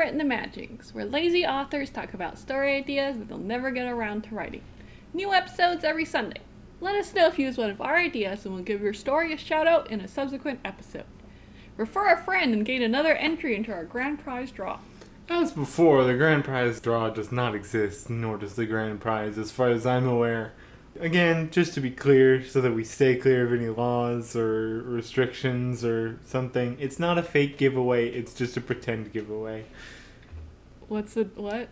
Unwritten Imaginings, where lazy authors talk about story ideas that they'll never get around to writing. New episodes every Sunday. Let us know if you use one of our ideas and we'll give your story a shout out in a subsequent episode. Refer a friend and gain another entry into our grand prize draw. As before, the grand prize draw does not exist, nor does the grand prize, as far as I'm aware. Again, just to be clear, so that we stay clear of any laws or restrictions or something, it's not a fake giveaway, it's just a pretend giveaway. What's it? What?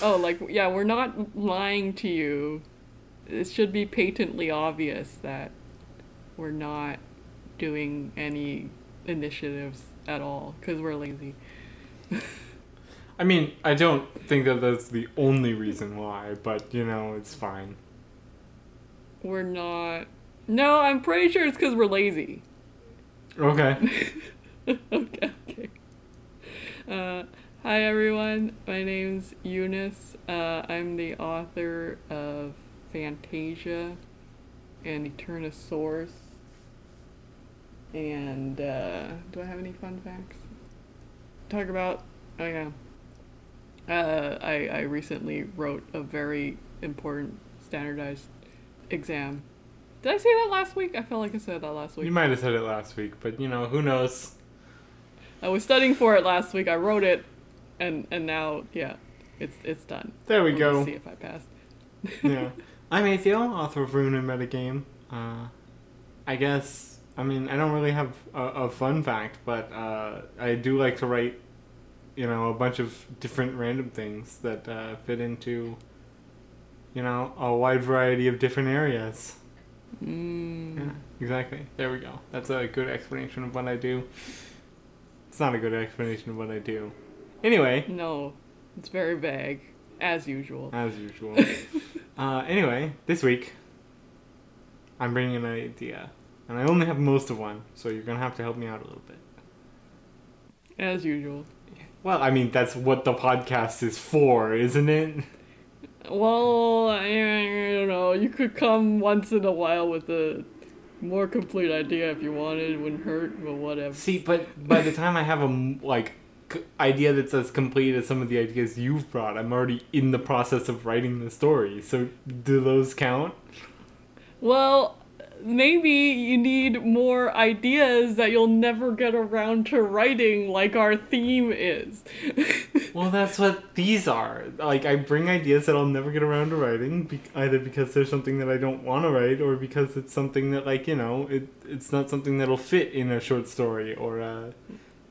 Oh, like, yeah, we're not lying to you. It should be patently obvious that we're not doing any initiatives at all because we're lazy. I mean, I don't think that that's the only reason why, but you know, it's fine. We're not. No, I'm pretty sure it's because we're lazy. Okay. okay, okay. Uh, hi everyone, my name's Eunice. Uh, I'm the author of Fantasia and Eternosaurus. And uh, do I have any fun facts? Talk about. Oh yeah. Uh, I I recently wrote a very important standardized exam. Did I say that last week? I felt like I said that last week. You might have said it last week, but you know, who knows? I was studying for it last week. I wrote it, and and now yeah, it's it's done. There we Let's go. See if I passed. yeah. I'm Atheo, author of Rune and Metagame. Uh, I guess, I mean, I don't really have a, a fun fact, but uh, I do like to write, you know, a bunch of different random things that uh, fit into, you know, a wide variety of different areas. Mm. Yeah, exactly. There we go. That's a good explanation of what I do. It's not a good explanation of what I do. Anyway, No, it's very vague, as usual. as usual. uh, anyway, this week, I'm bringing an idea. And I only have most of one, so you're going to have to help me out a little bit. As usual. Well, I mean, that's what the podcast is for, isn't it? Well, I, don't know. You could come once in a while with a more complete idea if you wanted. It wouldn't hurt, but whatever. See, but by the time I have a like, c- idea that's as complete as some of the ideas you've brought, I'm already in the process of writing the story. So, do those count? Well, maybe you need more ideas that you'll never get around to writing, like our theme is. Well, that's what these are. Like, I bring ideas that I'll never get around to writing, be- either because there's something that I don't want to write, or because it's something that, like, you know, it it's not something that'll fit in a short story or a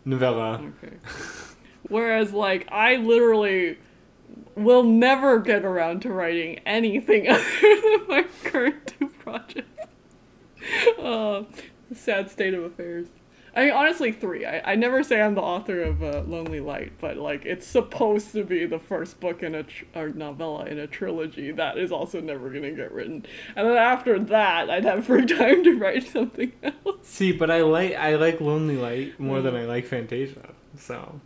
novella. Okay. Whereas, like, I literally will never get around to writing anything other than my current two projects. Uh, sad state of affairs. I mean, honestly, three. I, I never say I'm the author of uh, Lonely Light, but like it's supposed to be the first book in a tr- or novella in a trilogy that is also never gonna get written. And then after that, I'd have free time to write something else. See, but I like I like Lonely Light more than I like Fantasia. So,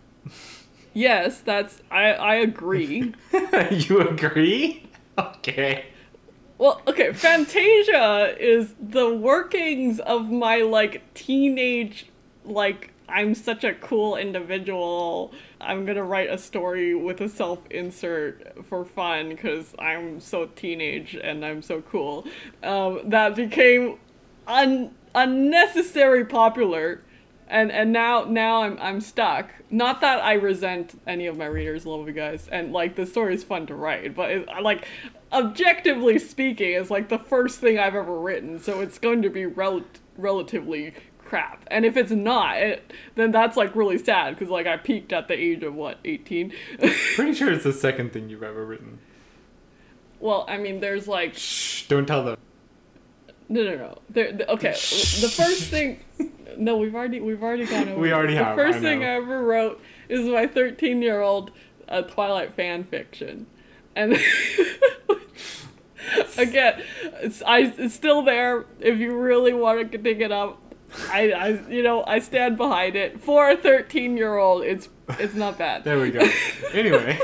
Yes, that's I I agree. you agree? Okay. Well, okay, Fantasia is the workings of my like teenage like I'm such a cool individual. I'm going to write a story with a self-insert for fun cuz I'm so teenage and I'm so cool. Um, that became un- unnecessary popular and and now now I'm I'm stuck. Not that I resent any of my readers, love you guys, and like the story is fun to write, but it, like objectively speaking, it's like the first thing I've ever written, so it's going to be rel- relatively crap. And if it's not, it, then that's like really sad because like I peaked at the age of what 18. Pretty sure it's the second thing you've ever written. well, I mean, there's like Shh! Don't tell them. No, no, no. There, the, okay, the first thing. No, we've already we've already gone over. We already the have, first I thing. I ever wrote is my 13 year old uh, Twilight fan fiction, and again, it's, I it's still there. If you really want to dig it up, I, I you know I stand behind it. For a 13 year old, it's it's not bad. There we go. anyway,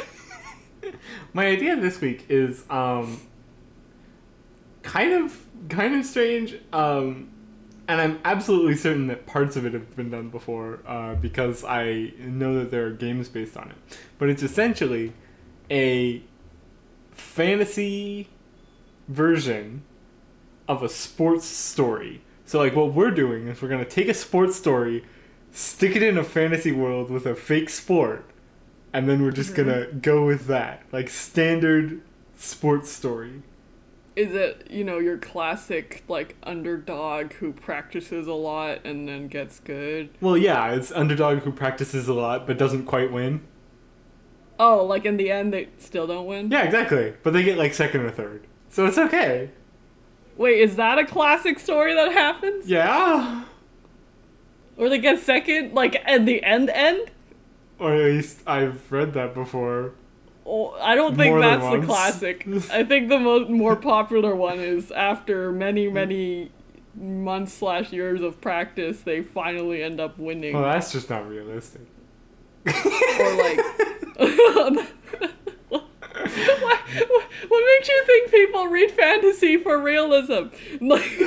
my idea this week is um kind of kind of strange. Um and I'm absolutely certain that parts of it have been done before uh, because I know that there are games based on it. But it's essentially a fantasy version of a sports story. So, like, what we're doing is we're going to take a sports story, stick it in a fantasy world with a fake sport, and then we're just mm-hmm. going to go with that. Like, standard sports story. Is it, you know, your classic, like, underdog who practices a lot and then gets good? Well, yeah, it's underdog who practices a lot but doesn't quite win. Oh, like in the end, they still don't win? Yeah, exactly. But they get like second or third. So it's okay. Wait, is that a classic story that happens? Yeah. Or they get second, like, at the end end? Or at least I've read that before. Oh, I don't think More that's the classic. I think the mo- more popular one is after many, many months slash years of practice, they finally end up winning. Well, that's just not realistic. or like what, what, makes you think people read fantasy for realism like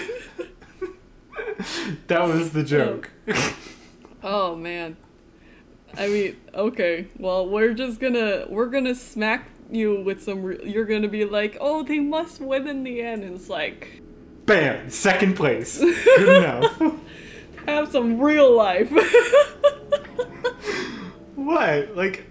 that was the joke. oh man i mean okay well we're just gonna we're gonna smack you with some re- you're gonna be like oh they must win in the end and it's like Bam! Second place. Good enough. have some real life what? Like,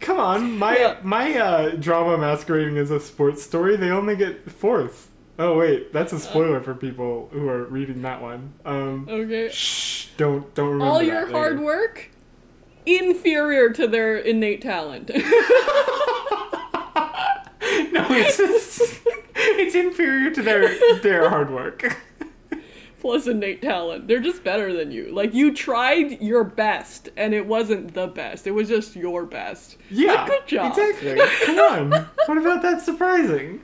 come on. My Yeah. my uh, drama masquerading as a sports story. They only get fourth. Oh wait, that's a spoiler for people who are reading that one. Um, okay shh! Don't don't remember all your hard work inferior to their innate talent no, it's just, it's inferior to their their hard work. plus innate talent. They're just better than you. Like you tried your best and it wasn't the best. It was just your best. Yeah, Like, good job. Exactly. Come on. what about that surprising?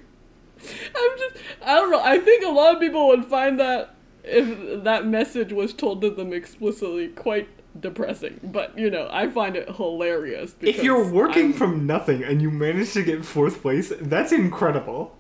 I'm just I don't know. I think a lot of people would find that if that message was told to them explicitly quite depressing. But you know, I find it hilarious. If you're working I'm- from nothing and you manage to get fourth place, that's incredible.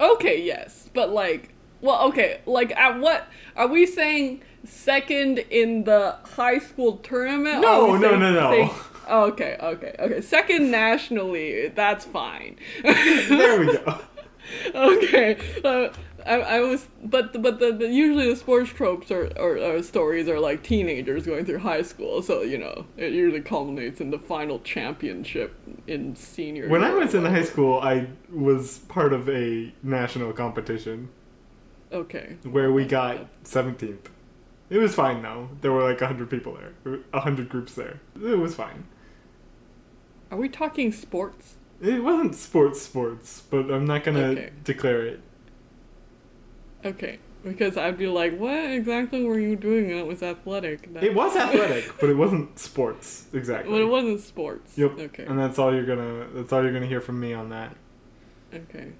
Okay, yes, but like, well, okay, like at what are we saying? Second in the high school tournament? No, no, saying- no, no. saying- oh, okay, okay, okay. Second nationally, that's fine. There we go. okay, uh, I, I was, but but the, the usually the sports tropes or, or, or stories are like teenagers going through high school, so you know it usually culminates in the final championship in senior. When I was in high school, I was part of a national competition Okay. where we got 17th. It was fine though. There were like 100 people there, 100 groups there. It was fine. Are we talking sports? It wasn't sports sports, but I'm not gonna Okay. declare it. Okay, because I'd be like, what exactly were you doing that was athletic? That- It was athletic, but it wasn't sports exactly. But it wasn't sports. Yep. Okay. And that's all you're gonna. That's all you're gonna hear from me on that. Okay.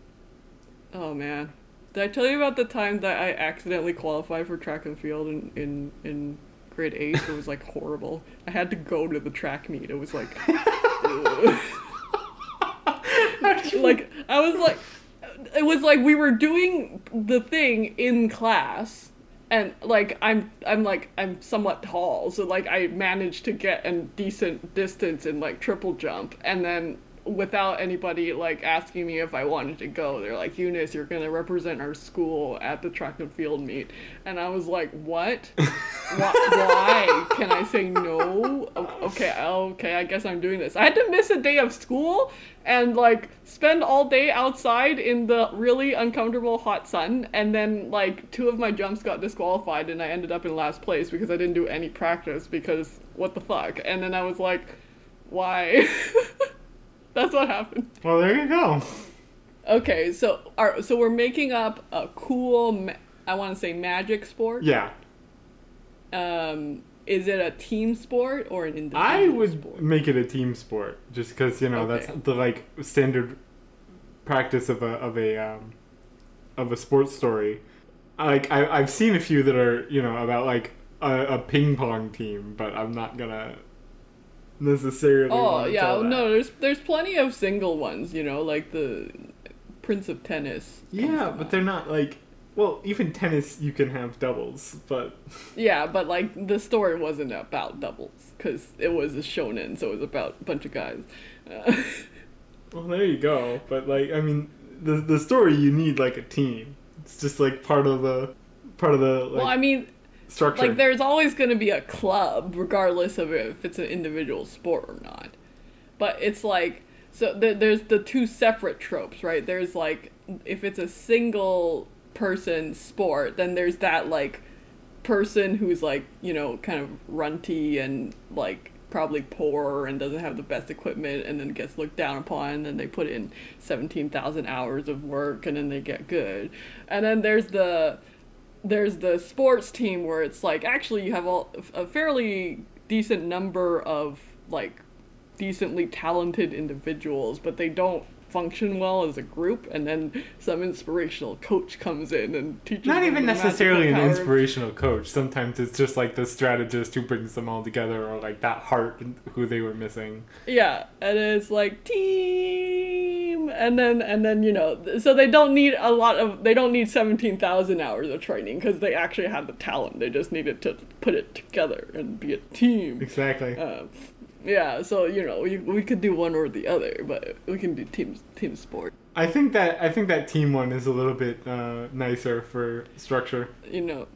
Oh man. Did I tell you about the time that I accidentally qualified for track and field in in, in grade eight? It was like horrible. I had to go to the track meet. It was like like I was like it was like we were doing the thing in class and like I'm I'm like I'm somewhat tall so like I managed to get a decent distance in like triple jump and then without anybody like asking me if I wanted to go. They're like Eunice you're gonna represent our school at the track and field meet. And I was like what? Why, why? Can I say no? Okay okay I guess I'm doing this. I had to miss a day of school and like spend all day outside in the really uncomfortable hot sun. And then like two of my jumps got disqualified and I ended up in last place because I didn't do any practice because what the fuck? And then I was like why that's what happened Well, there you go. okay so our, so we're making up a cool ma- I want to say magic sport Yeah, um is it a team sport or an individual I would sport? make it a team sport just because you know Okay. that's the like standard practice of a of a um, of a sports story. Like I, I've seen a few that are you know about like a, a ping pong team, but I'm not gonna necessarily. Oh yeah, no, there's there's plenty of single ones, you know, like the Prince of Tennis. Yeah, but they're not like Well, even tennis, you can have doubles, but Yeah, but like the story wasn't about doubles because it was a shonen, so it was about a bunch of guys. Uh, well, there you go. But like, I mean, the the story you need like a team. It's just like part of the part of the like well, I mean, structure. like there's always going to be a club, regardless of if it's an individual sport or not. But it's like so th- there's the two separate tropes, right? There's like if it's a single person sport, then there's that like person who's like you know kind of runty and like probably poor and doesn't have the best equipment and then gets looked down upon and then they put in 17,000 hours of work and then they get good. And then there's the there's the sports team where it's like actually you have a, a fairly decent number of like decently talented individuals, but they don't function well as a group and then some inspirational coach comes in and teaches Not even necessarily an inspirational coach. Sometimes it's just like the strategist who brings them all together, or like that heart who they were missing. Yeah, and it's like team, and then and then you know, so they don't need a lot of they don't need seventeen thousand hours of training because they actually have the talent. They just needed to put it together and be a team. Exactly. Um, yeah, so you know, we, we could do one or the other, but we can do team team sport. I think that I think that team one is a little bit uh, nicer for structure. You know,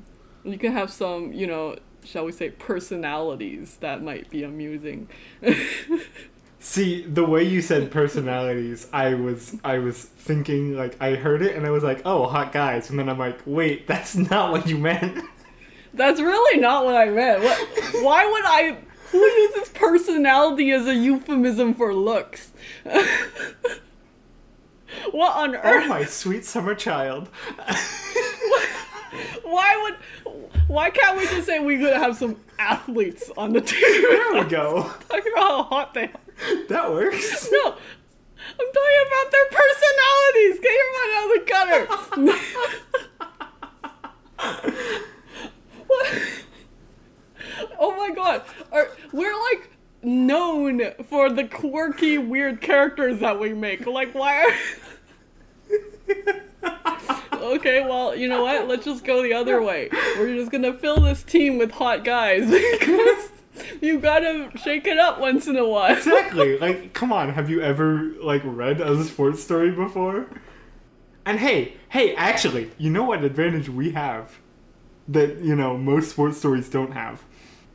you can have some you know, shall we say, personalities that might be amusing. See, the way you said personalities, I was I was thinking like I heard it and I was like, oh, hot guys, and then I'm like, wait, that's not what you meant. That's really not what I meant. What? Why would I? Who uses personality as a euphemism for looks? what on oh, earth? Oh my sweet summer child. Why would? Why can't we just say we could have some athletes on the team? There we go. Talking about how hot they are. That works. No, I'm talking about their personalities. Get your mind out of the gutter. what? Oh my god. Are, we're like known for the quirky, weird characters that we make. Like, why are. okay, well, you know what? Let's just go the other way. We're just gonna fill this team with hot guys because you gotta shake it up once in a while. Exactly. Like, come on. Have you ever like read a sports story before? And hey, hey, actually, you know what advantage we have that you know most sports stories don't have?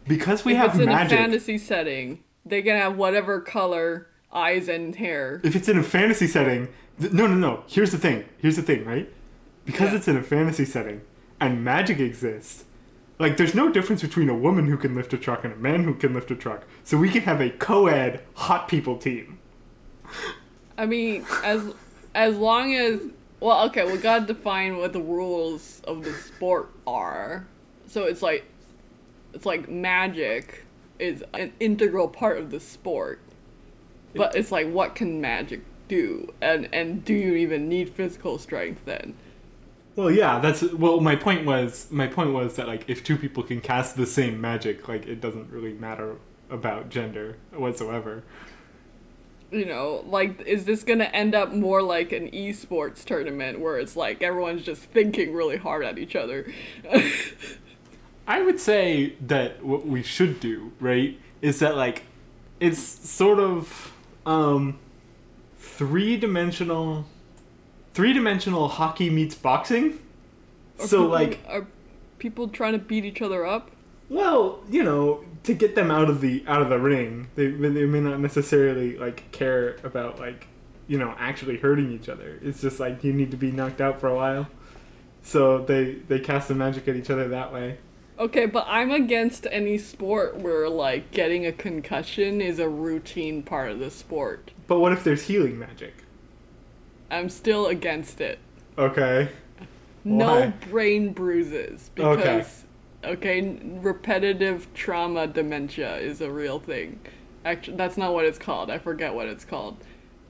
Because we if have it's in magic. a fantasy setting, they can have whatever color eyes and hair. if it's in a fantasy setting, th- no, no, no. Here's the thing. Here's the thing, right? Because Yeah. it's in a fantasy setting and magic exists, like there's no difference between a woman who can lift a truck and a man who can lift a truck. So we can have a co-ed hot people team. I mean, as as long as well, okay, we gotta define what the rules of the sport are. So it's like it's like magic is an integral part of the sport. But it's like what can magic do? And and do you even need physical strength then? Well, yeah, that's well. My point was my point was that like if two people can cast the same magic, like it doesn't really matter about gender whatsoever. you know, like, is this gonna end up more like an esports tournament where it's like everyone's just thinking really hard at each other? I would say that what we should do, right, is that like it's sort of um three-dimensional three-dimensional hockey meets boxing. Are So people- like are people trying to beat each other up? well, you know, to get them out of the out of the ring, they they may not necessarily like care about like you know actually hurting each other. It's just like you need to be knocked out for a while. So they they cast the magic at each other that way. Okay, but I'm against any sport where like getting a concussion is a routine part of the sport. But what if there's healing magic? I'm still against it. Okay. No Why? brain bruises Okay. because okay, repetitive trauma dementia is a real thing. Actually, that's not what it's called. I forget what it's called.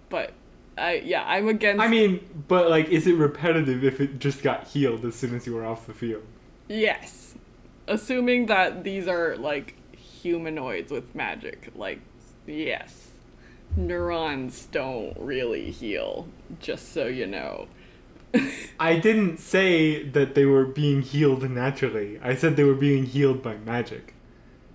But I yeah, I'm against I mean, but like, is it repetitive if it just got healed as soon as you were off the field? Yes. Assuming that these are like humanoids with magic. Like, yes. Neurons don't really heal, just so you know. I didn't say that they were being healed naturally. I said they were being healed by magic.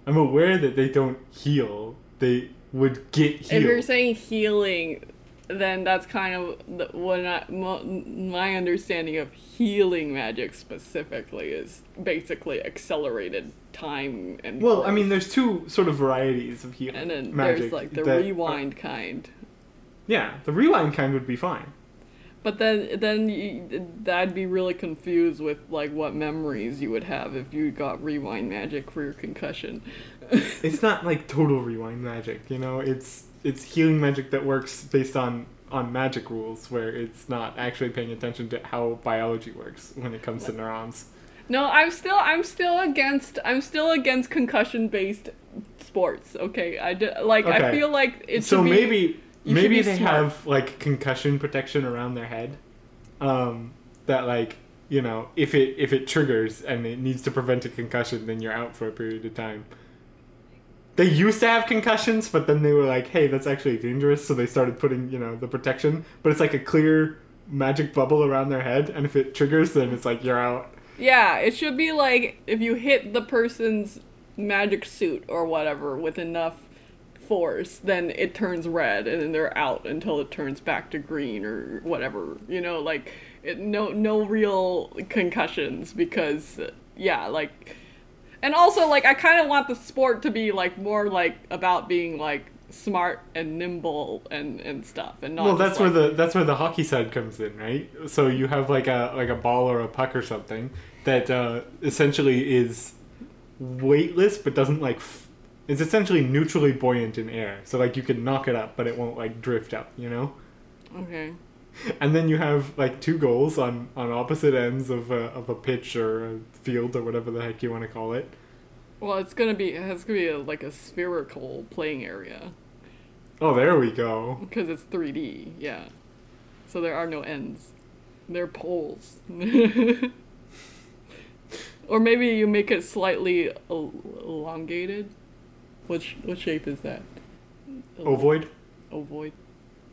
I'm aware that they don't heal. They would get healed. If you're saying healing, then that's kind of what I, mo- my understanding of healing magic specifically is basically accelerated time and well, I mean, there's two sort of varieties of healing and then magic. there's like the that- rewind kind. yeah, the rewind kind would be fine. But then, then you, that'd be really confused with like what memories you would have if you got rewind magic for your concussion. It's not like total rewind magic, you know. It's it's healing magic that works based on on magic rules, where it's not actually paying attention to how biology works when it comes to neurons. no, I'm still, I'm still against, I'm still against concussion based sports. Okay, I like, I feel like it so be- maybe maybe they smart. have like concussion protection around their head um that like you know if it if it triggers and it needs to prevent a concussion then you're out for a period of time they used to have concussions but then they were like hey that's actually dangerous. So they started putting you know the protection. But it's like a clear magic bubble around their head. And if it triggers then it's like you're out. Yeah, it should be like if you hit the person's magic suit or whatever with enough force, then it turns red and then they're out until it turns back to green or whatever. You know, like it, no no real concussions because yeah, like and also like I kind of want the sport to be like more like about being like smart and nimble and and stuff and not well that's like, where the that's where the hockey side comes in right? So you have like a like a ball or a puck or something that uh, essentially is weightless but doesn't like f- it's essentially neutrally buoyant in air. So like you can knock it up but it won't like drift up you know? Okay. and then you have like two goals on on opposite ends of a, of a pitch or a field or whatever the heck you want to call it Well, it's gonna be it's gonna be a, like a spherical playing area. oh there we go Because it's 3D, yeah. So there are no ends. They're poles. or maybe you make it slightly elongated. Which what shape is that? ovoid Ovoid.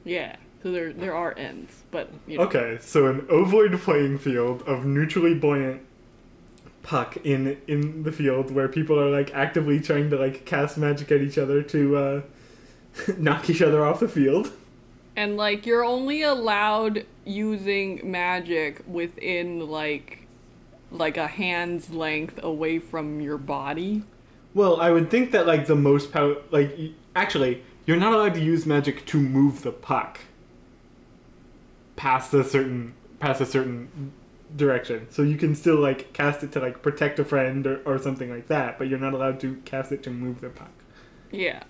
Yeah. So there there are ends, but you know. Okay, so an ovoid playing field of neutrally buoyant puck in in the field where people are like actively trying to like cast magic at each other to uh, knock each other off the field. And like you're only allowed using magic within like like a hand's length away from your body. Well, I would think that like the most power, like actually, you're not allowed to use magic to move the puck past a certain past a certain direction. So you can still like cast it to like protect a friend or, or something like that, but you're not allowed to cast it to move the puck. Yeah.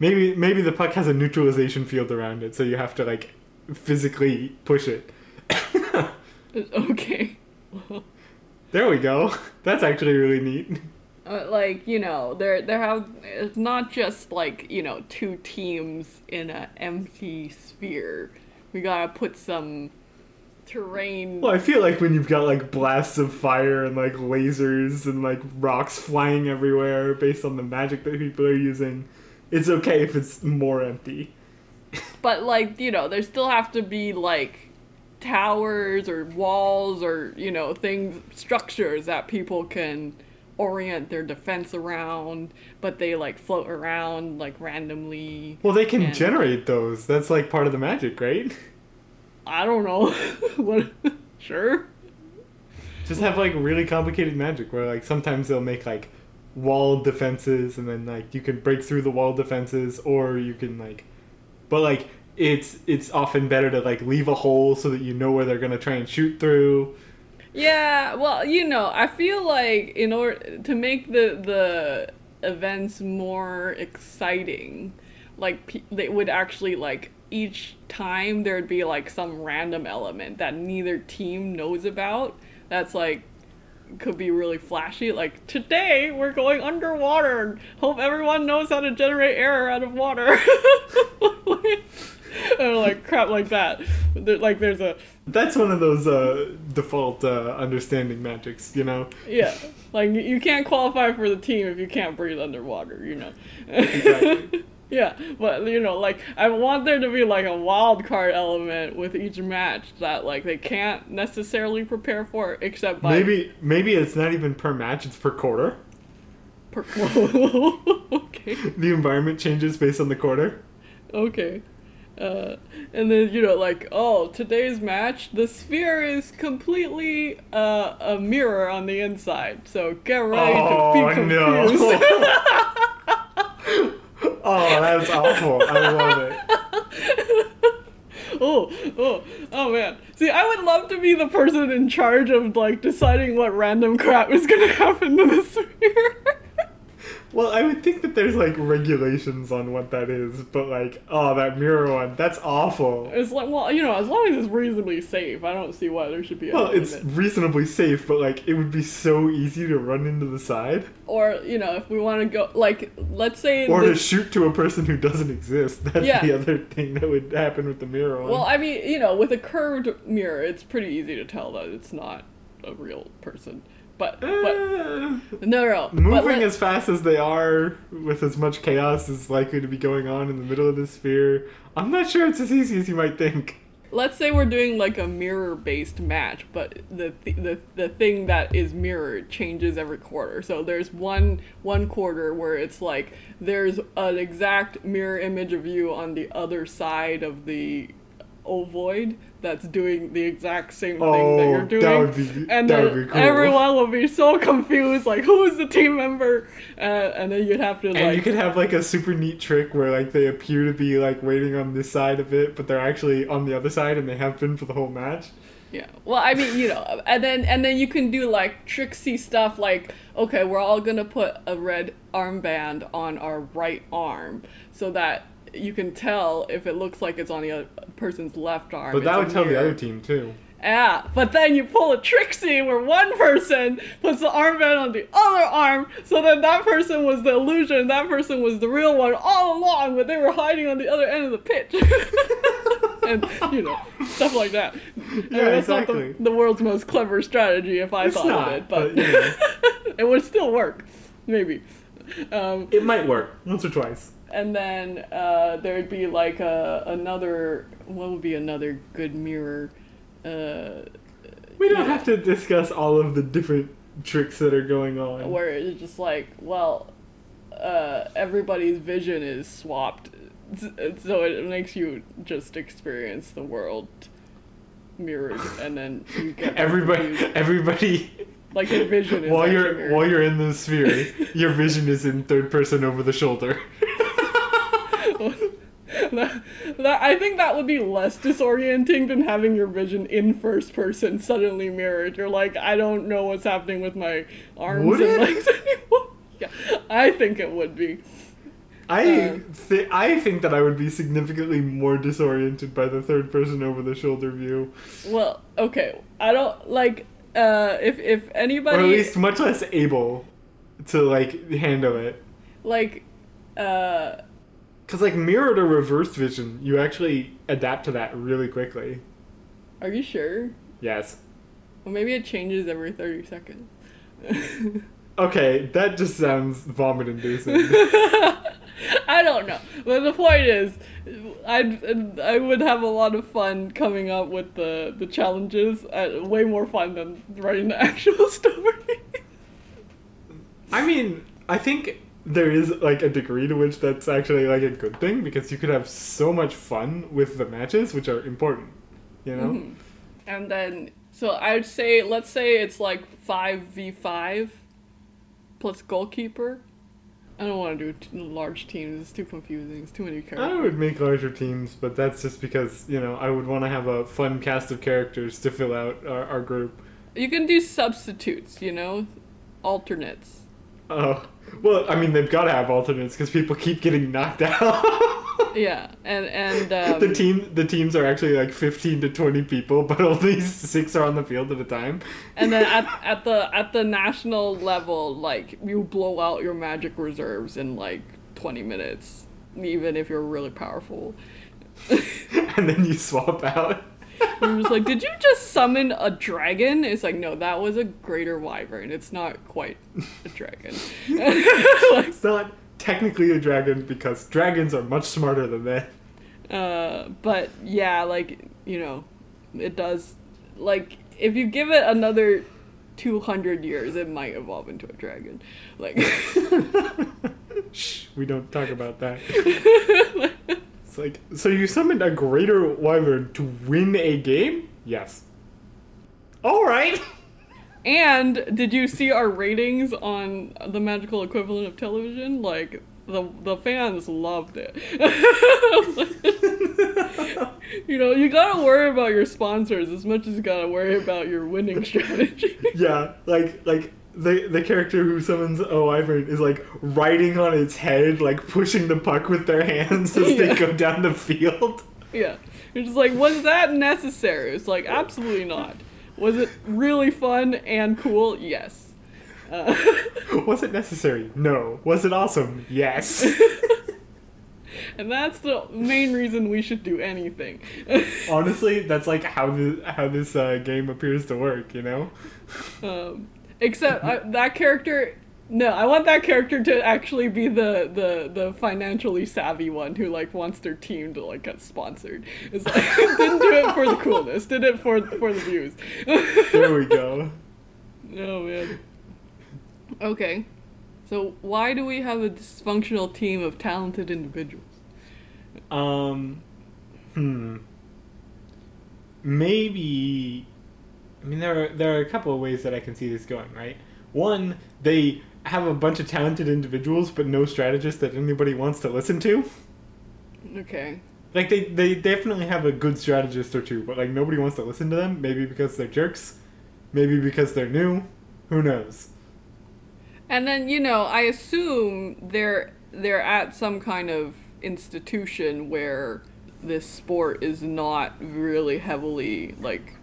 Maybe maybe the puck has a neutralization field around it, so you have to like physically push it. Okay. There we go. That's actually really neat. Uh, like you know, there there have it's not just like you know two teams in an empty sphere. We gotta put some terrain. Well, I feel like when you've got like blasts of fire and like lasers and like rocks flying everywhere based on the magic that people are using, it's okay if it's more empty. But like you know, there still have to be like towers or walls or you know things structures that people can orient their defense around but they like float around like randomly Well, they can And- generate those. That's like part of the magic, right? i don't know what sure Just have like really complicated magic where like sometimes they'll make like wall defenses and then like you can break through the wall defenses or you can like but like it's it's often better to like leave a hole so that you know where they're going to try and shoot through. Yeah, well, you know, I feel like in order to make the the events more exciting, like they would actually like each time there'd be like some random element that neither team knows about. That's like could be really flashy. Like today we're going underwater. Hope everyone knows how to generate air out of water. or like crap like that. Like there's a That's one of those uh default uh understanding magics, you know. Yeah, like you- can't qualify for the team if you can't breathe underwater. You know. Exactly. Yeah, but you know, like I want there to be like a wild card element with each match that like they can't necessarily prepare for except by Maybe maybe it's not even per match; it's per quarter. Per- quarter? okay, The environment changes based on the quarter. okay. Uh, and then you know, like, oh, today's match, the sphere is completely uh, a mirror on the inside. So get ready to be Oh, no. confused. oh, that's awful. I love it. oh, oh, oh man. See, I would love to be the person in charge of like deciding what random crap is gonna happen to the sphere. Well, I would think that there's like regulations on what that is, but like, oh, that mirror one, that's awful. it's like, well, you know, as long as it's reasonably safe, I don't see why there should be a Well, it's limit. reasonably safe, but like, it would be so easy to run into the side Or you know, if we want to go, like, let's say. or the- to shoot to a person who doesn't exist. That's Yeah. the other thing that would happen with the mirror one. well, I mean, you know, with a curved mirror, it's pretty easy to tell that it's not a real person. But, but Uh, no, no. but moving let- as fast as they are with as much chaos as likely to be going on in the middle of the sphere. I'm not sure it's as easy as you might think. let's say we're doing like a mirror based match but the, th- the the thing that is mirrored changes every quarter so there's one one quarter where it's like there's an exact mirror image of you on the other side of the ovoid that's doing the exact same thing that Oh, you're that doing would be- and that then would be cool. everyone will be so confused like who is the team member uh, and then you'd have to And like you could have like a super neat trick where like they appear to be like waiting on this side of it, but they're actually on the other side and they have been for the whole match. Yeah. Well, I mean, you know, and then and then you can do like tricksy stuff like, okay, we're all gonna put a red armband on our right arm so that you can tell if it looks like it's on the other person's left arm. But that it's would a tell the other team too. Yeah, but then you pull a tricksy where one person puts the armband on the other arm, so then that person was the illusion, that person was the real one all along, but they were hiding on the other end of the pitch. and, you know, stuff like that. I mean, Yeah, that's not exactly. the, the world's most clever strategy if I It's thought not, of it, but, but, you know. it would still work. Maybe. Um, It might work once or twice. And then uh, there'd be like a, another, what would be another good mirror? Uh, We don't Yeah. have to discuss all of the different tricks that are going on. where it's just like, well, uh, everybody's vision is swapped, so it makes you just experience the world mirrored, and then you get Everybody, confused. everybody. like your vision is While you're mirrored. while you're in the sphere, your vision is in third person over the shoulder. That, that- I think that would be less disorienting than having your vision in first person suddenly mirrored. You're like, I don't know what's happening with my arms Would and legs anymore. Yeah, I think it would be. I Uh. thi- I think that I would be significantly more disoriented by the third person over the shoulder view, Well, okay, I don't like uh, if if anybody or at least much less able to like handle it. like uh, Cause like mirrored or reverse vision, you actually adapt to that really quickly. are you sure? Yes. Well, maybe it changes every thirty seconds. Okay, that just sounds vomit inducing. I don't know, but the point is, I I would have a lot of fun coming up with the the challenges. Uh, way more fun than writing the actual story. I mean, I think there is like a degree to which that's actually like a good thing because you could have so much fun with the matches, which are important. You know. Mhm. And then, so I'd say, let's say it's like five v five plus goalkeeper. I don't want to do t- large teams. It's too confusing. It's too many characters. I would make larger teams, but that's just because you know I would want to have a fun cast of characters to fill out our, our group. You can do substitutes. You know, alternates. Oh, well, I mean they've got to have alternates because people keep getting knocked out. Yeah, and and um, the team, the teams are actually like fifteen to twenty people, but only six are on the field at a time. and then at, at the at the national level, like you blow out your magic reserves in like twenty minutes, even if you're really powerful. and then you swap out. You're just like, did you just summon a dragon? It's like, no, that was a greater wyvern. It's not quite a dragon. like, It's not technically a dragon because dragons are much smarter than that. Uh, but yeah, like you know, it does. Like if you give it another two hundred years, it might evolve into a dragon. Like Shh, we don't talk about that. It's like, so you summoned a greater wyvern to win a game? Yes. All right. And did you see our ratings on the magical equivalent of television? Like the the fans loved it. you know, you gotta worry about your sponsors as much as you gotta worry about your winning strategy. Yeah, like like the the character who summons a wyvern is like riding on its head, like pushing the puck with their hands as they go down the field. yeah, you're just like, was that necessary? It's like absolutely not. Was it really fun and cool? Yes. Uh, Was it necessary? No. Was it awesome? Yes. and that's the main reason we should do anything. Honestly, that's like how the how this uh, game appears to work. You know. Um, except I, that character. No, I want that character to actually be the, the, the financially savvy one who like wants their team to like get sponsored. It's like didn't do it for the coolness, did it for for the views. There we go. oh man. Okay, so why do we have a dysfunctional team of talented individuals? Um, hmm. Maybe. I mean, there are there are a couple of ways that I can see this going. Right. One, they have a bunch of talented individuals, but no strategist that anybody wants to listen to. Okay. Like they they definitely have a good strategist or two, but like nobody wants to listen to them. Maybe because they're jerks. Maybe because they're new. Who knows? And then you know, I assume they're they're at some kind of institution where this sport is not really heavily like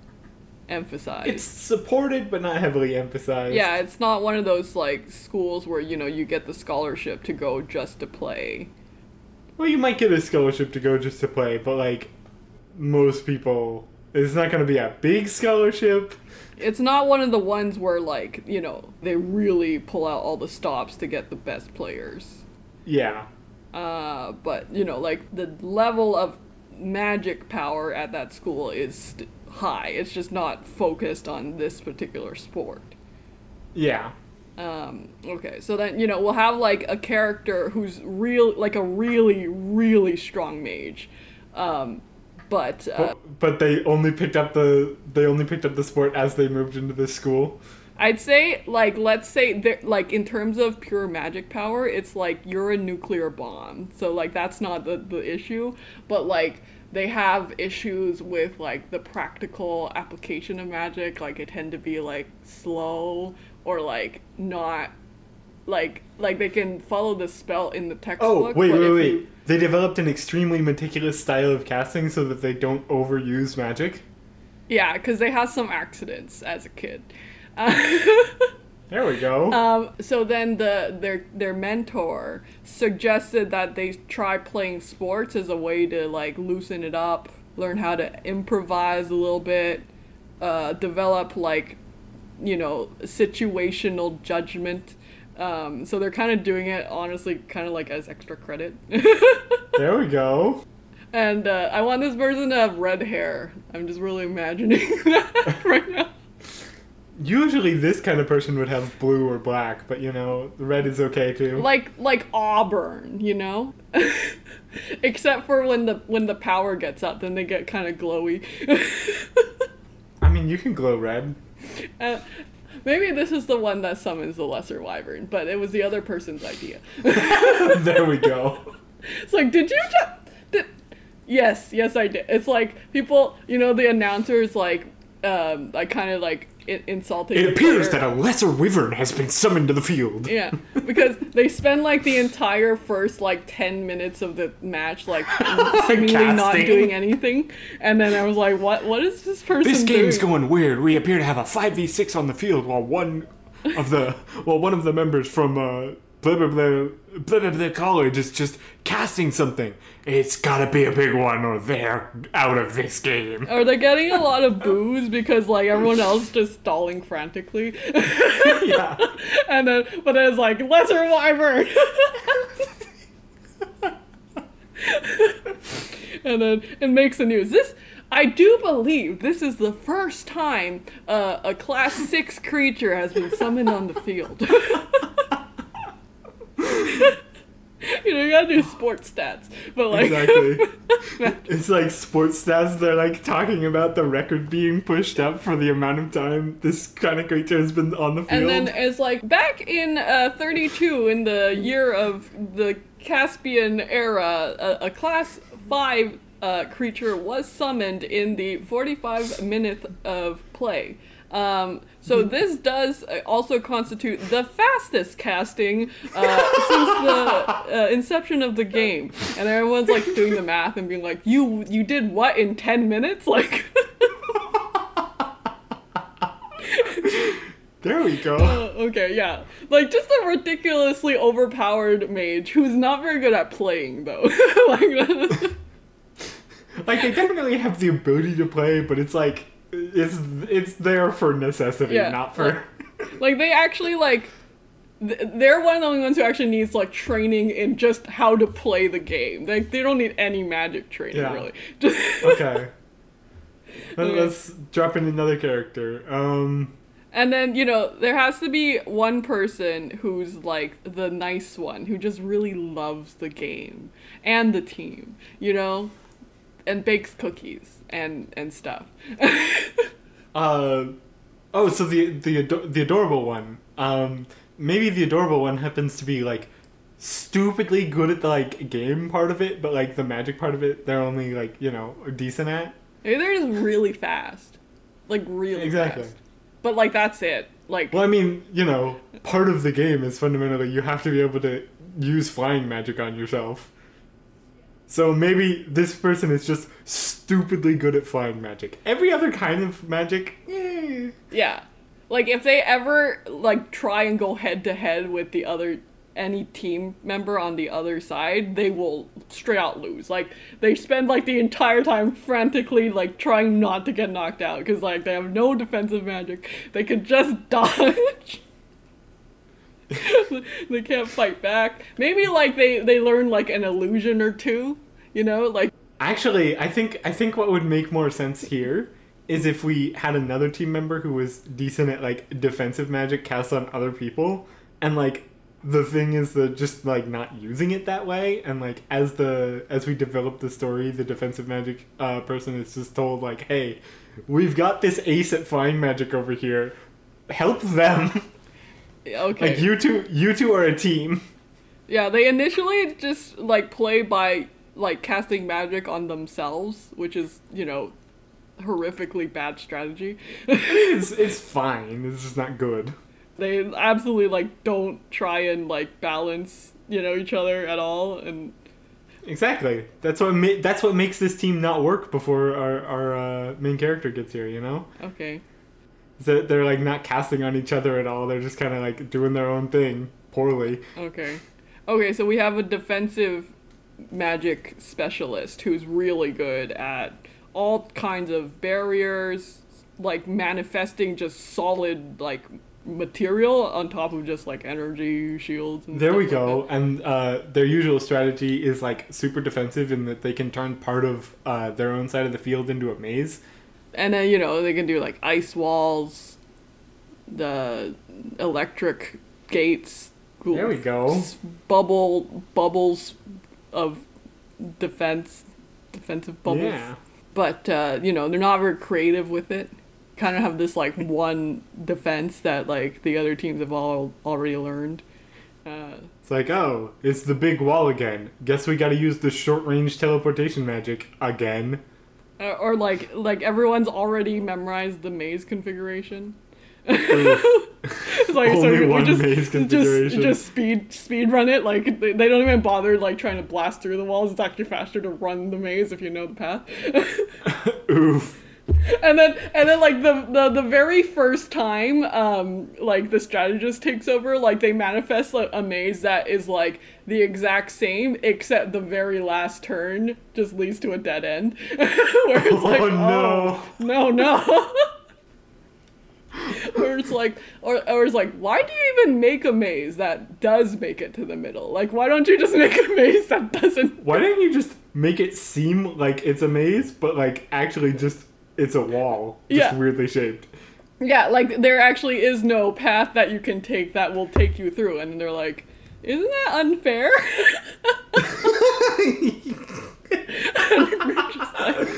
emphasized. It's supported, but not heavily emphasized. yeah, it's not one of those like schools where you know you get the scholarship to go just to play. Well, you might get a scholarship to go just to play, but like most people, it's not going to be a big scholarship. It's not one of the ones where like, you know, they really pull out all the stops to get the best players. Yeah. Uh, but you know, like the level of magic power at that school is st- high. It's just not focused on this particular sport. Yeah. Um, okay, so then you know we'll have like a character who's real, like a really, really strong mage, um, but uh, But, but they only picked up the they only picked up the sport as they moved into this school. I'd say like let's say there like in terms of pure magic power, it's like you're a nuclear bomb. So like that's not the the issue, but like they have issues with like the practical application of magic, like it tend to be like slow or like not like like they can follow the spell in the textbook. Oh, wait, wait, wait. you- They developed an extremely meticulous style of casting so that they don't overuse magic. yeah, because they had some accidents as a kid. Uh, There we go. Um, so then the their their mentor suggested that they try playing sports as a way to like loosen it up, learn how to improvise a little bit, uh, develop like you know situational judgment. Um, so they're kind of doing it honestly, kind of like as extra credit. there we go. and uh, I want this person to have red hair. I'm just really imagining that right now. Usually, this kind of person would have blue or black, but you know, red is okay too. like like auburn you know except for when the when the power gets up then they get kind of glowy I mean, you can glow red. uh, maybe this is the one that summons the lesser wyvern but it was the other person's idea there we go. it's like did you just did yes yes i did it's like people you know the announcers like um like kind of like i- insulting It appears player. that a lesser wyvern has been summoned to the field. Yeah, because they spend like the entire first like ten minutes of the match like seemingly not doing anything, and then I was like, "What? What is this person This game's doing?" going weird. We appear to have a five v six on the field, while one of the well, one of the members from uh, blah blah blah blah blah, blah college is just casting something. It's gotta be a big one, or they're out of this game. Are they getting a lot of boos because like everyone else just stalling frantically? yeah. and then, but then it's like lesser wyvern. and then it makes the news. This, I do believe, this is the first time uh, a class six creature has been summoned on the field. you know, you gotta do sports stats, but like Exactly. It's like sports stats. They're like talking about the record being pushed up for the amount of time this kind of creature has been on the field. And then it's like back in uh, 32, in the year of the Caspian era, a, a class 5 uh, creature was summoned in the 45 minute of play. Um, so this does uh, also constitute the fastest casting uh, since the uh, inception of the game, and everyone's like doing the math and being like, "You you did what in ten minutes?" Like, there we go. Uh, okay, yeah. Like just a ridiculously overpowered mage who's not very good at playing though. like like they definitely have the ability to play, but it's like it's it's there for necessity, Yeah, not for. like they actually like they're one of the only ones who actually needs like training in just how to play the game. Like they don't need any magic training Yeah. really. Okay. Let's drop in another character. Um. And then, you know, there has to be one person who's like the nice one who just really loves the game and the team, you know? And bakes cookies and and stuff. Uh. Oh, so the the the adorable one. Um. Maybe the adorable one happens to be like stupidly good at the like game part of it, but like the magic part of it, they're only like you know decent at. Maybe they're just really fast. Like really Exactly. fast. But like that's it. Like Well, I mean, you know, part of the game is fundamentally you have to be able to use flying magic on yourself. So maybe this person is just stupidly good at flying magic. Every other kind of magic, eh. yeah. Like if they ever like try and go head to head with the other any team member on the other side, they will straight out lose. Like they spend like the entire time frantically like trying not to get knocked out because like they have no defensive magic. They could just dodge. they can't fight back. Maybe like they they learn like an illusion or two. You know, like Actually, I think I think what would make more sense here is if we had another team member who was decent at like defensive magic cast on other people, and like the thing is the just like not using it that way, and like as the as we develop the story, the defensive magic uh, person is just told like, hey, we've got this ace at flying magic over here, help them. okay. like you two, you two are a team. Yeah, they initially just like play by like casting magic on themselves, which is, you know, horrifically bad strategy. It's it's fine. It's just not good. they absolutely like don't try and like balance, you know, each other at all and Exactly. That's what ma- that's what makes this team not work before our our uh, main character gets here. You know, okay. That they're like not casting on each other at all. They're just kind of like doing their own thing poorly. Okay. Okay, so we have a defensive magic specialist who's really good at all kinds of barriers, like manifesting just solid like material on top of just like energy shields and There we like go. that. And uh, their usual strategy is like super defensive in that they can turn part of uh, their own side of the field into a maze. And then, you know, they can do like ice walls, the electric gates, There we go. bubble bubbles of defense defensive bubbles. Yeah. But uh, you know, they're not very creative with it. Kind of have this like one defense that like the other teams have all already learned. Uh, It's like, oh, it's the big wall again. Guess we got to use the short range teleportation magic again. Uh, or like like everyone's already memorized the maze configuration. It's like Only we one just, maze just configuration. just speed speed run it. Like they, they don't even bother like trying to blast through the walls. It's actually faster to run the maze if you know the path. Oof. and then and then like the, the the very first time um like the strategist takes over like they manifest like, a maze that is like the exact same except the very last turn just leads to a dead end where it's like Oh, no. no no Or it's like, or, or it's like, why do you even make a maze that does make it to the middle? Like, why don't you just make a maze that doesn't? Why don't you just make it seem like it's a maze, but like actually just it's a wall, just Yeah. weirdly shaped? Yeah, like there actually is no path that you can take that will take you through, and they're like, isn't that unfair? And we're just like,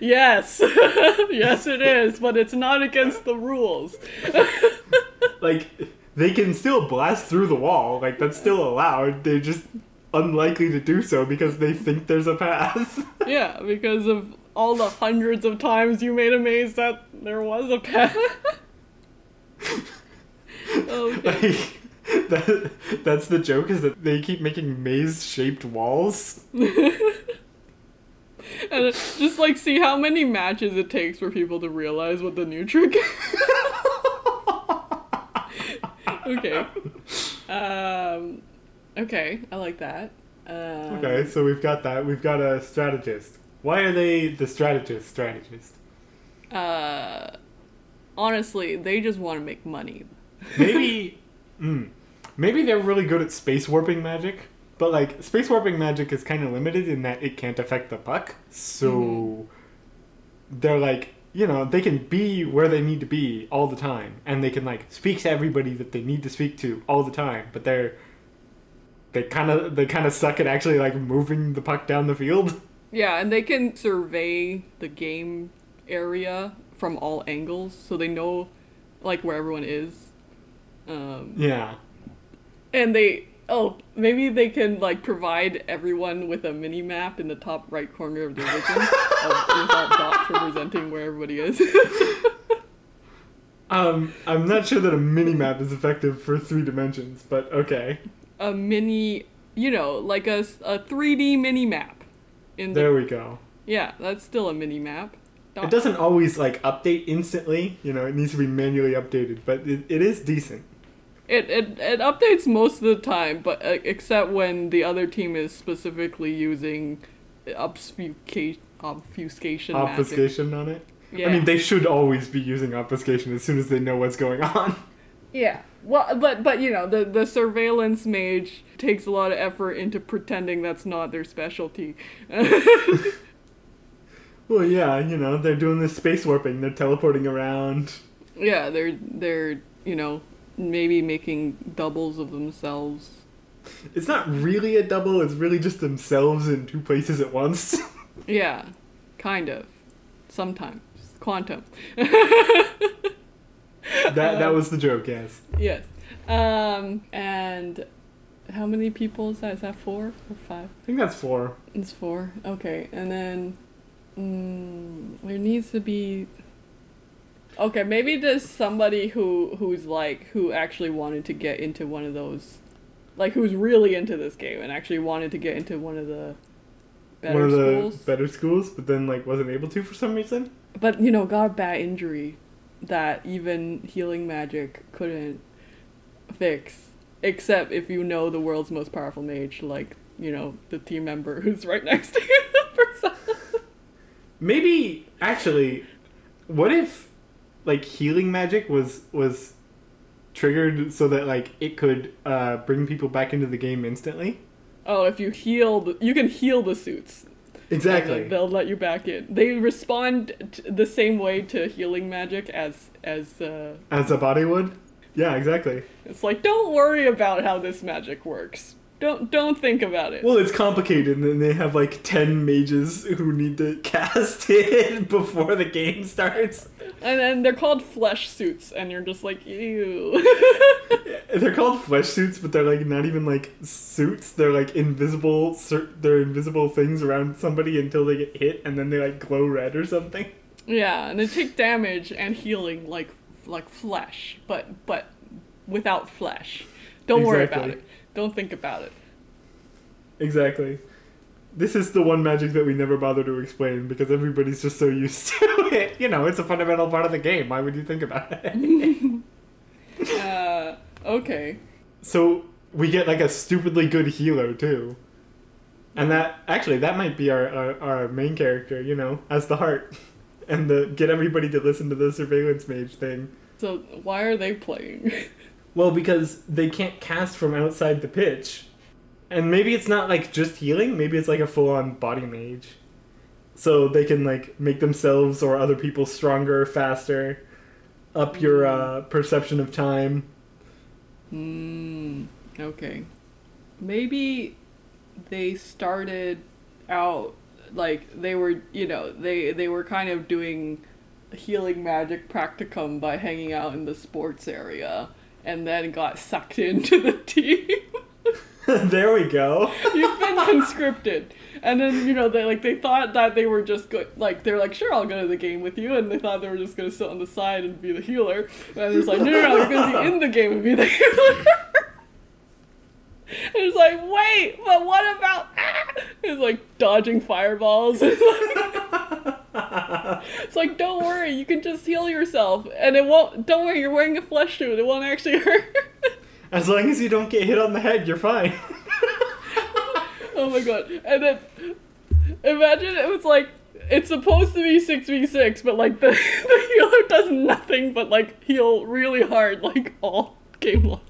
yes, yes, it is, but it's not against the rules. like they can still blast through the wall, like that's still allowed. They're just unlikely to do so because they think there's a path. Yeah, because of all the hundreds of times you made a maze that there was a path. okay. like that, that's the joke is that they keep making maze shaped walls. And just like see how many matches it takes for people to realize what the new trick is. okay. Um okay, I like that. Um, Okay, so we've got that. We've got a strategist. Why are they the strategist strategist? Uh honestly, they just want to make money. Maybe, mm, maybe they're really good at space warping magic, but like space warping magic is kind of limited in that it can't affect the puck. So Mm-hmm. they're like, you know, they can be where they need to be all the time, and they can like speak to everybody that they need to speak to all the time. But they're they kind of they kind of suck at actually like moving the puck down the field. Yeah, and they can survey the game area from all angles, so they know like where everyone is. Um, Yeah. and they oh maybe they can like provide everyone with a mini map in the top right corner of the vision of, dots representing where everybody is. Um, I'm not sure that a mini map is effective for three dimensions, but okay. a mini, you know, like a a 3D mini map. In the There we go. yeah, that's still a mini map. It doesn't always like update instantly. You know, it needs to be manually updated, but it, it is decent. It, it it updates most of the time, but uh, except when the other team is specifically using obfuscation obfuscation magic. Obfuscation on it. Yeah. I mean, they should always be using obfuscation as soon as they know what's going on. yeah. Well, but but you know the the surveillance mage takes a lot of effort into pretending that's not their specialty. well, yeah, you know, they're doing this space warping. They're teleporting around. yeah, they're they're you know maybe making doubles of themselves. It's not really a double. It's really just themselves in two places at once. Yeah, kind of. Sometimes quantum. that that was the joke. Yes. Yes. Um, and how many people is that? Is that four or five? I think that's four. It's four. Okay, and then mm, there needs to be. Okay, maybe there's somebody who who's like who actually wanted to get into one of those, like who's really into this game and actually wanted to get into one of the better one of the schools, better schools, but then like wasn't able to for some reason. but you know got a bad injury that even healing magic couldn't fix, except if you know the world's most powerful mage, like you know the team member who's right next to you. Maybe actually, what if like healing magic was was triggered so that like it could uh, bring people back into the game instantly? Oh, if you heal, the, you can heal the suits. Exactly. they'll let you back in. They respond t- the same way to healing magic as as uh, As a body would. Yeah, exactly. it's like don't worry about how this magic works. Don't don't think about it. Well, it's complicated, and then they have like ten mages who need to cast it before the game starts. And then they're called flesh suits, and you're just like ew. They're called flesh suits, but they're like not even like suits. They're like invisible. They're invisible things around somebody until they get hit, and then they like glow red or something. yeah, and they take damage and healing like like flesh, but but without flesh. Don't worry about it. Don't think about it. Exactly. This is the one magic that we never bother to explain because everybody's just so used to it. You know, it's a fundamental part of the game. Why would you think about it? Uh, okay. so we get like a stupidly good healer too. And that actually that might be our, our, our main character, you know, as the heart. And the get everybody to listen to the surveillance mage thing. So why are they playing? Well, because they can't cast from outside the pitch. And maybe it's not like just healing, maybe it's like a full on body mage. So they can like make themselves or other people stronger, faster, up your uh, perception of time. Hmm. Okay. Maybe they started out like they were, you know, they they were kind of doing healing magic practicum by hanging out in the sports area and then got sucked into the team. there we go. You've been conscripted. And then, you know, they like they thought that they were just go- like they're like, sure, I'll go to the game with you, and they thought they were just gonna sit on the side and be the healer. And it's like, no, no, no, you're gonna be in the game and be the healer. And it's like, wait, but what about? It's like dodging fireballs. it's like, don't worry, you can just heal yourself, and it won't. Don't worry, you're wearing a flesh suit; it won't actually hurt. As long as you don't get hit on the head, you're fine. Oh my god. And then imagine it was like it's supposed to be 6v6, but like the, the healer does nothing but like heal really hard like all game long.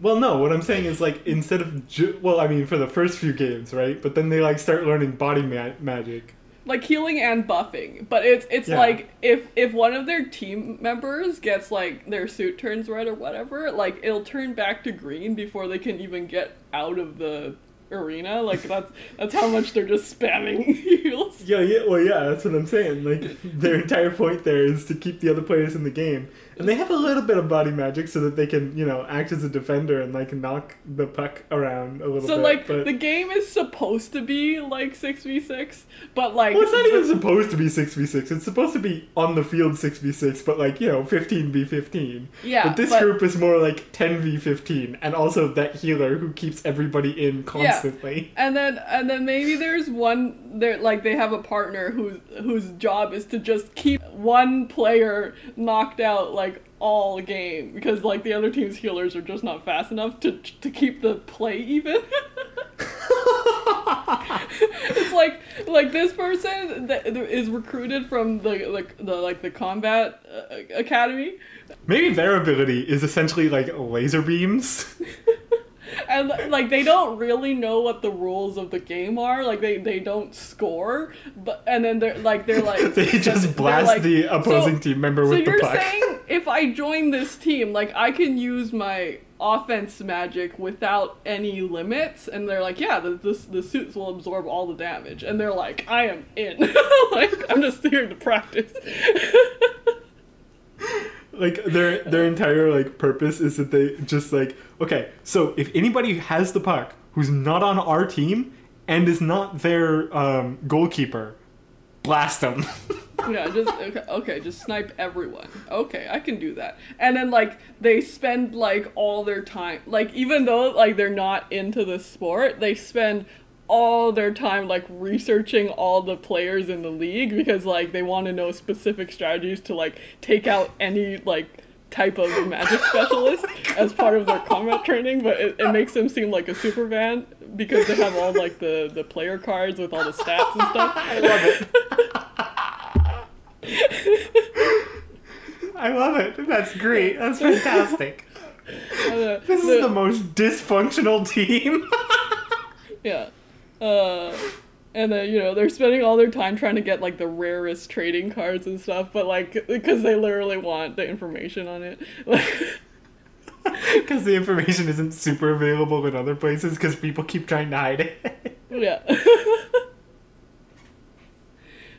Well, no, what I'm saying is like instead of ju- well, I mean for the first few games, right? But then they like start learning body ma- magic. Like healing and buffing. But it's it's Yeah. like if if one of their team members gets like their suit turns red or whatever, like it'll turn back to green before they can even get out of the arena. Like that's that's how much they're just spamming heals. Yeah, yeah, well, yeah, that's what I'm saying. Like their entire point there is to keep the other players in the game, and they have a little bit of body magic so that they can, you know, act as a defender and like knock the puck around a little So bit. So like but... the game is supposed to be like six v six, but like Well, it's not even supposed to be six v six. It's supposed to be on the field six v six, but like you know, fifteen v fifteen. Yeah, But this but- group is more like ten v fifteen, and also that healer who keeps everybody in constantly. Yeah. and then and then maybe there's one there like they have a partner whose whose job is to just keep one player knocked out like all game because like the other team's healers are just not fast enough to to keep the play even. it's like like this person that is recruited from the like the like the combat uh, academy Maybe their ability is essentially like laser beams. and like they don't really know what the rules of the game are. Like they they don't score but and then they're like they're like they just blast like- the opposing so- team member so with the puck. So you're saying if i join this team like i can use my offense magic without any limits? And they're like yeah the, the, the suits will absorb all the damage. And they're like i am in. Like i'm just here to practice like their their entire like purpose is that they just like okay so if anybody has the puck who's not on our team and is not their um, goalkeeper blast them Yeah, just okay, okay, just snipe everyone. Okay, I can do that. And then like they spend like all their time like even though like they're not into the sport, they spend all their time like researching all the players in the league because like they want to know specific strategies to like take out any like type of magic oh specialist as part of their combat training but it, it makes them seem like a super fan because they have all like the the player cards with all the stats and stuff. I love it. I love it. That's great. That's fantastic. This is the most dysfunctional team. Yeah. Uh, and then, you know, they're spending all their time trying to get, like, the rarest trading cards and stuff, but, like, because they literally want the information on it. because the information isn't super available in other places because people keep trying to hide it yeah.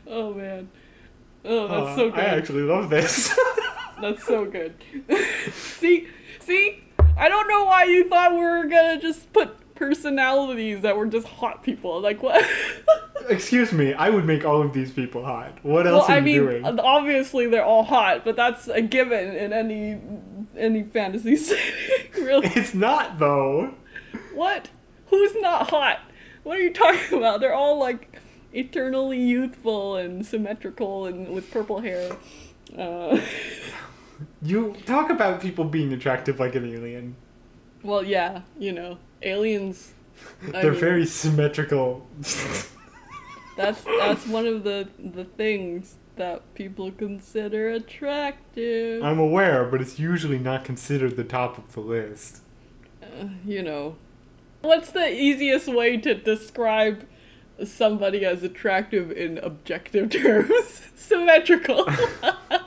oh, man. Oh, that's Uh, so good. i actually love this That's so good. see? See? I don't know why you thought we were gonna just put personalities that were just hot people. Like, what? Excuse me, I would make all of these people hot. What else well, are I you mean, doing? obviously they're all hot, but that's a given in any any fantasy setting. really? It's not though. what? Who's not hot? what are you talking about? They're all like eternally youthful and symmetrical and with purple hair. Uh, You talk about people being attractive like an alien. well, yeah, you know, aliens. I They're mean, very symmetrical. That's that's one of the the things that people consider attractive. I'm aware, but it's usually not considered the top of the list. Uh, you know, what's the easiest way to describe somebody as attractive in objective terms? Symmetrical.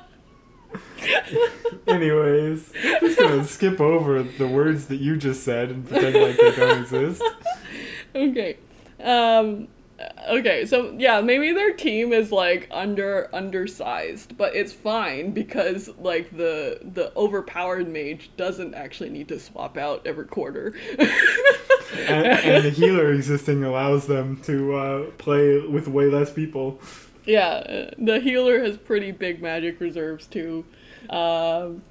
Anyways, I'm just gonna skip over the words that you just said and pretend like they don't exist. okay. Um okay, so yeah, maybe their team is like under undersized, but it's fine because like the the overpowered mage doesn't actually need to swap out every quarter. And, and the healer existing allows them to uh, play with way less people. Yeah, the healer has pretty big magic reserves too. Um,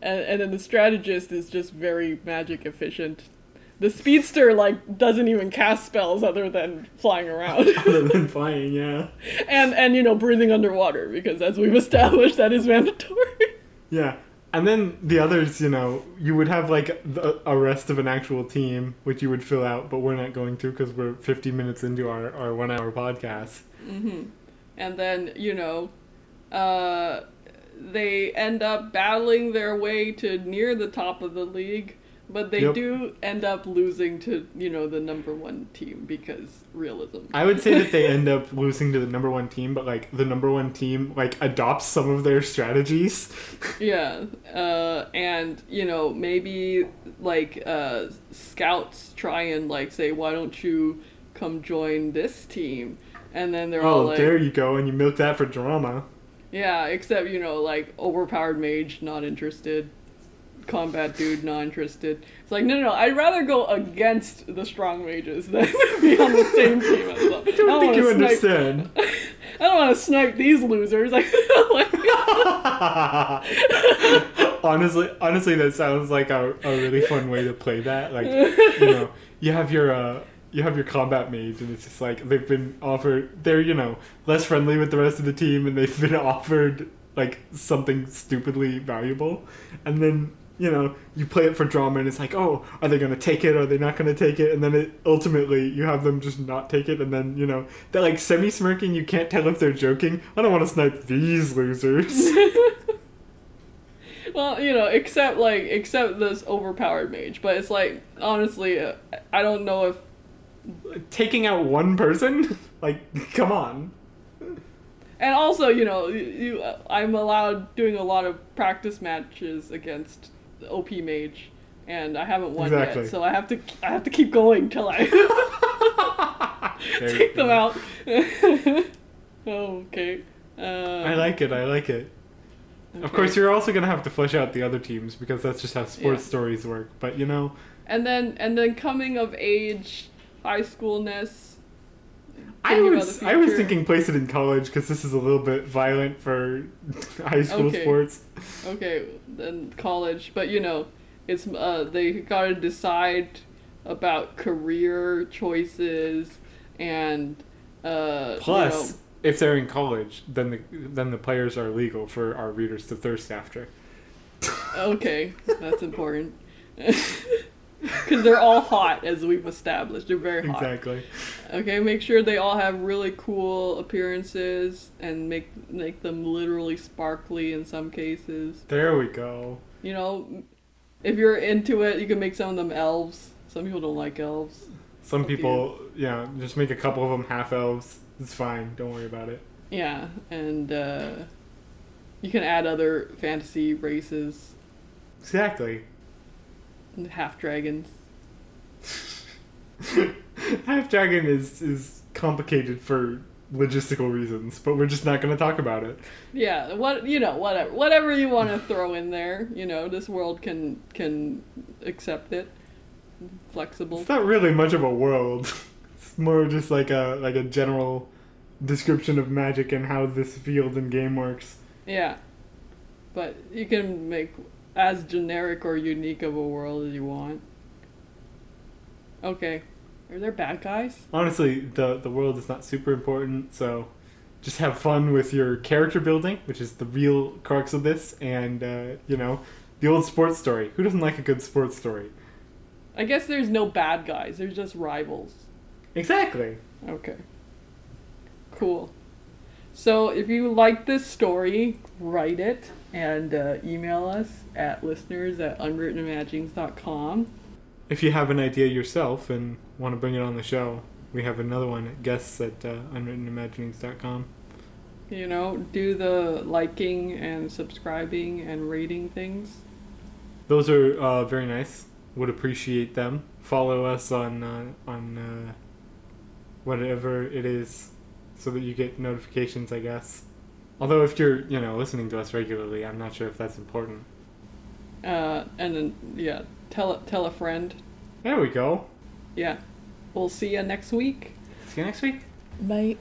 and, and then the strategist is just very magic efficient. The speedster like doesn't even cast spells other than flying around Other than flying, yeah. and and you know breathing underwater because as we've established that is mandatory. Yeah. And then the others, you know, you would have like the, a rest of an actual team, which you would fill out, but we're not going to because we're 50 minutes into our, our one hour podcast. Mm-hmm. And then you know, uh, they end up battling their way to near the top of the league, but they Yep. do end up losing to you know the number one team because realism. I would say that they end up losing to the number one team, but like the number one team like adopts some of their strategies. Yeah, uh, and you know maybe like uh, scouts try and like say, why don't you come join this team? And then they're all like, Oh, like, there you go, and you milk that for drama. Yeah, except you know like overpowered mage not interested, combat dude not interested. It's like no, no, no. I'd rather go against the strong mages than be on the same team as them. I don't think you snipe- understand. I don't want to snipe these losers. Honestly, honestly, that sounds like a, a really fun way to play that. Like, you know, you have your uh, you have your combat mage, and it's just like they've been offered. They're you know less friendly with the rest of the team, and they've been offered like something stupidly valuable, and then. You know, you play it for drama, and it's like, oh, are they gonna take it? Are they not gonna take it? And then it ultimately you have them just not take it, and then you know they're like semi smirking. You can't tell if they're joking. I don't want to snipe these losers. Well, you know, except like except this overpowered mage, but it's like honestly, uh, I don't know if taking out one person like come on and also you know you, you uh, I'm allowed doing a lot of practice matches against the OP mage, and I haven't won Exactly. yet, so I have to I have to keep going till I take them out. okay. Uh, i like it i like it of course you're also gonna have to flesh out the other teams because that's just how sports Yeah. stories work but you know And then and then coming of age, high schoolness. i was i was thinking place it in college because this is a little bit violent for high school Okay. sports Okay, then college, but you know, it's uh they got to decide about career choices and uh plus you if they're in college then the then the players are legal for our readers to thirst after okay, that's important. Cuz they're all hot as we've established. They're very hot. exactly Okay, make sure they all have really cool appearances and make make them literally sparkly in some cases. there we go You know, if you're into it, you can make some of them elves. Some people don't like elves. some people yeah just make a couple of them half elves it's fine don't worry about it Yeah, and uh, you can add other fantasy races, exactly half dragons. Half Dragon is is complicated for logistical reasons, but we're just not going to talk about it. Yeah, what you know, whatever, whatever you want to throw in there. You know, this world can can accept it. Flexible. It's not really much of a world. It's more just like a like a general description of magic and how this field and game works. Yeah, but you can make as generic or unique of a world as you want. Okay, Are there bad guys? Honestly, the the world is not super important, so just have fun with your character building, which is the real crux of this, and uh, you know, the old sports story. Who doesn't like a good sports story? I guess there's no bad guys. There's just rivals. Exactly. Okay. Cool. So if you like this story, write it and uh, email us at listeners at unwrittenimaginings.com. If you have an idea yourself and want to bring it on the show, we have another one at guests at uh, unwrittenimaginings.com. You know, do the liking and subscribing and rating things. Those are uh, very nice. Would appreciate them. Follow us on uh, on uh, whatever it is, so that you get notifications. I guess. Although if you're you know listening to us regularly, I'm not sure if that's important. Uh, and then, yeah, tell, tell a friend. There we go. Yeah. We'll see you next week. See you next week. Bye.